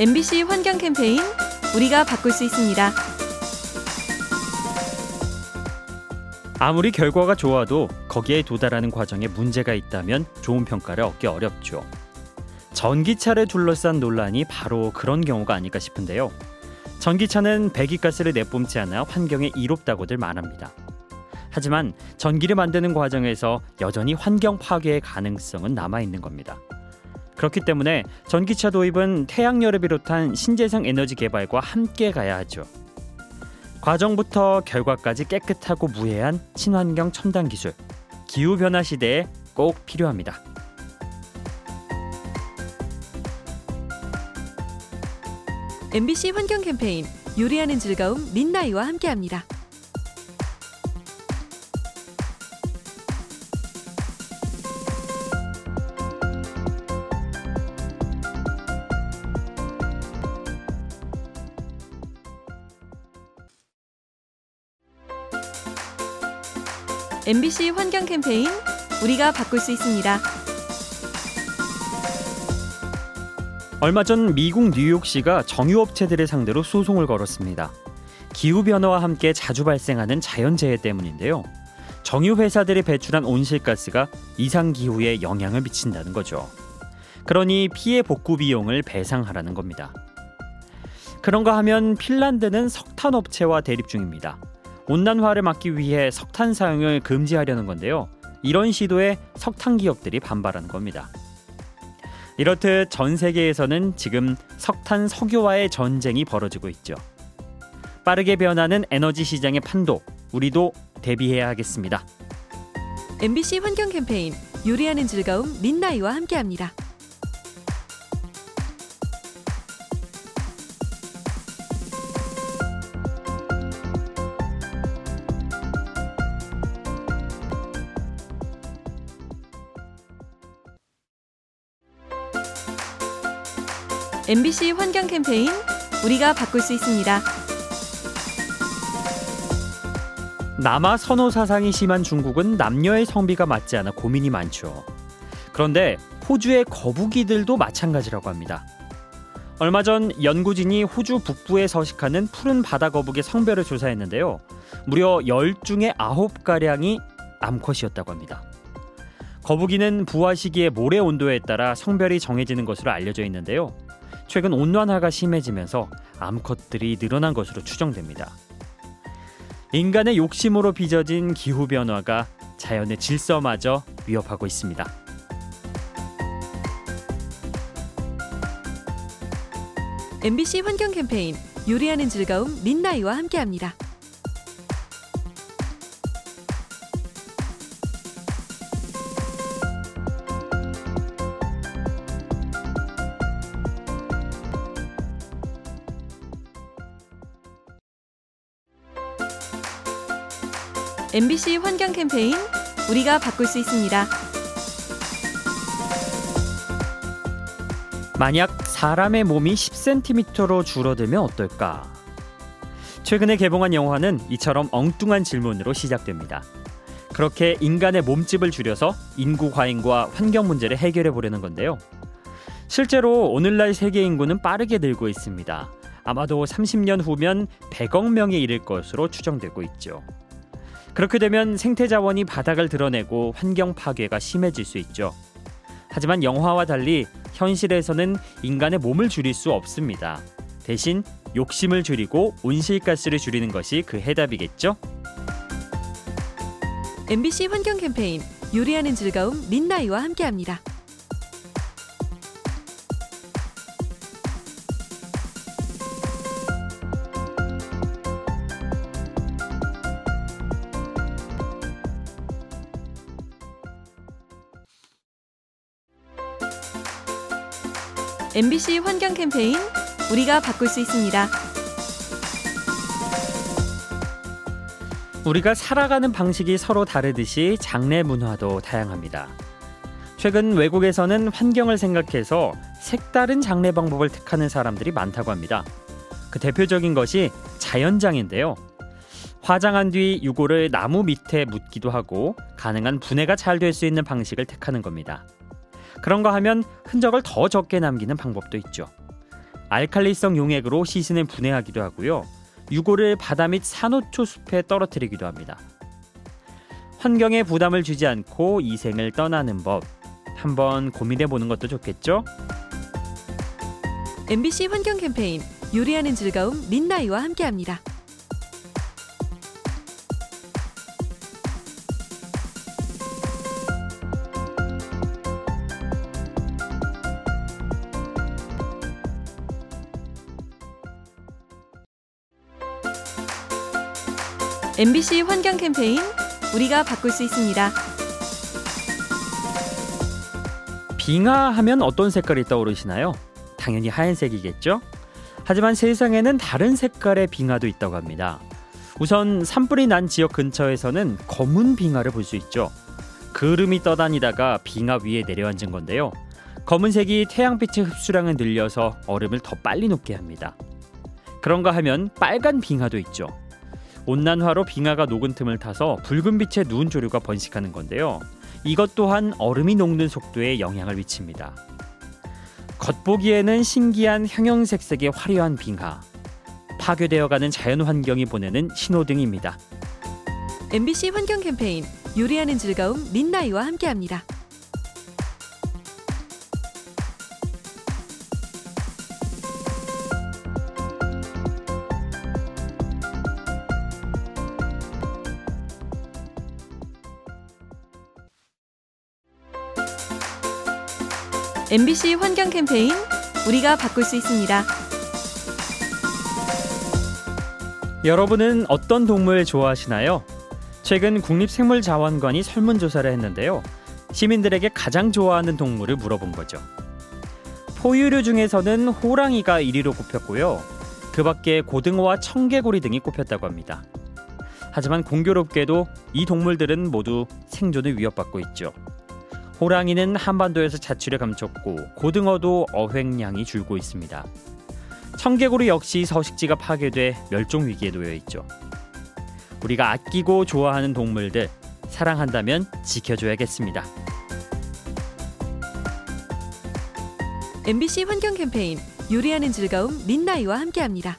MBC 환경 캠페인 우리가 바꿀 수 있습니다. 아무리 결과가 좋아도 거기에 도달하는 과정에 문제가 있다면 좋은 평가를 얻기 어렵죠. 전기차를 둘러싼 논란이 바로 그런 경우가 아닐까 싶은데요. 전기차는 배기가스를 내뿜지 않아 환경에 이롭다고들 말합니다. 하지만 전기를 만드는 과정에서 여전히 환경 파괴의 가능성은 남아 있는 겁니다. 그렇기 때문에 전기차 도입은 태양열을 비롯한 신재생 에너지 개발과 함께 가야 하죠. 과정부터 결과까지 깨끗하고 무해한 친환경 첨단 기술, 기후 변화 시대에 꼭 필요합니다. MBC 환경 캠페인 요리하는 즐거움 민나이와 함께합니다. MBC 환경 캠페인 우리가 바꿀 수 있습니다. 얼마 전 미국 뉴욕시가 정유업체들을 상대로 소송을 걸었습니다. 기후 변화와 함께 자주 발생하는 자연재해 때문인데요. 정유 회사들이 배출한 온실가스가 이상 기후에 영향을 미친다는 거죠. 그러니 피해 복구 비용을 배상하라는 겁니다. 그런가 하면 핀란드는 석탄 업체와 대립 중입니다. 온난화를 막기 위해 석탄 사용을 금지하려는 건데요. 이런 시도에 석탄 기업들이 반발하는 겁니다. 이렇듯 전 세계에서는 지금 석탄 석유와의 전쟁이 벌어지고 있죠. 빠르게 변하는 에너지 시장의 판도 우리도 대비해야 하겠습니다. MBC 환경 캠페인 요리하는 즐거움 민나이와 함께합니다. MBC 환경 캠페인 우리가 바꿀 수 있습니다. 남아 선호 사상이 심한 중국은 남녀의 성비가 맞지 않아 고민이 많죠. 그런데 호주의 거북이들도 마찬가지라고 합니다. 얼마 전 연구진이 호주 북부에 서식하는 푸른 바다 거북의 성별을 조사했는데요. 무려 10중에 9가량이 암컷이었다고 합니다. 거북이는 부화 시기의 모래 온도에 따라 성별이 정해지는 것으로 알려져 있는데요. 최근 온난화가 심해지면서 암컷들이 늘어난 것으로 추정됩니다. 인간의 욕심으로 빚어진 기후 변화가 자연의 질서마저 위협하고 있습니다. 환경 캠페인 요리하는 즐거움 민나이와 함께합니다. MBC 환경 캠페인 우리가 바꿀 수 있습니다. 만약 사람의 몸이 10cm로 줄어들면 어떨까? 최근에 개봉한 영화는 이처럼 엉뚱한 질문으로 시작됩니다. 그렇게 인간의 몸집을 줄여서 인구 과잉과 환경 문제를 해결해 보려는 건데요. 실제로 오늘날 세계 인구는 빠르게 늘고 있습니다. 아마도 30년 후면 100억 명에 이를 것으로 추정되고 있죠. 그렇게 되면 생태 자원이 바닥을 드러내고 환경 파괴가 심해질 수 있죠. 하지만 영화와 달리 현실에서는 인간의 몸을 줄일 수 없습니다. 대신 욕심을 줄이고 온실가스를 줄이는 것이 그 해답이겠죠? MBC 환경 캠페인 요리하는 즐거움 민나이와 함께합니다. MBC 환경 캠페인 우리가 바꿀 수 있습니다. 우리가 살아가는 방식이 서로 다르듯이 장례 문화도 다양합니다. 최근 외국에서는 환경을 생각해서 색다른 장례 방법을 택하는 사람들이 많다고 합니다. 그 대표적인 것이 자연장인데요. 화장한 뒤 유골을 나무 밑에 묻기도 하고 가능한 분해가 잘 될 수 있는 방식을 택하는 겁니다. 그런가 하면 흔적을 더 적게 남기는 방법도 있죠. 알칼리성 용액으로 시신을 분해하기도 하고요. 유골을 바다 및 산호초 숲에 떨어뜨리기도 합니다. 환경에 부담을 주지 않고 이 생을 떠나는 법 한번 고민해 보는 것도 좋겠죠? MBC 환경 캠페인 요리하는 즐거움 민나이와 함께합니다. MBC 환경 캠페인 우리가 바꿀 수 있습니다. 빙하 하면 어떤 색깔이 떠오르시나요? 당연히 하얀색이겠죠? 하지만 세상에는 다른 색깔의 빙하도 있다고 합니다. 우선 산불이 난 지역 근처에서는 검은 빙하를 볼 수 있죠. 그름이 떠다니다가 빙하 위에 내려앉은 건데요. 검은색이 태양빛의 흡수량을 늘려서 얼음을 더 빨리 녹게 합니다. 그런가 하면 빨간 빙하도 있죠. 온난화로 빙하가 녹은 틈을 타서 붉은 빛의 누운 조류가 번식하는 건데요. 이것 또한 얼음이 녹는 속도에 영향을 미칩니다. 겉보기에는 신기한 형형색색의 화려한 빙하. 파괴되어가는 자연 환경이 보내는 신호등입니다. MBC 환경 캠페인 요리하는 즐거움 민나이와 함께합니다. MBC 환경 캠페인 우리가 바꿀 수 있습니다. 여러분은 어떤 동물 좋아하시나요? 최근 국립생물자원관이 설문조사를 했는데요. 시민들에게 가장 좋아하는 동물을 물어본 거죠. 포유류 중에서는 호랑이가 1위로 꼽혔고요. 그 밖에 고등어와 청개구리 등이 꼽혔다고 합니다. 하지만 공교롭게도 이 동물들은 모두 생존을 위협받고 있죠. 호랑이는 한반도에서 자취를 감췄고 고등어도 어획량이 줄고 있습니다. 청개구리 역시 서식지가 파괴돼 멸종 위기에 놓여 있죠. 우리가 아끼고 좋아하는 동물들 사랑한다면 지켜줘야겠습니다. MBC 환경 캠페인 요리하는 즐거움 민나이와 함께합니다.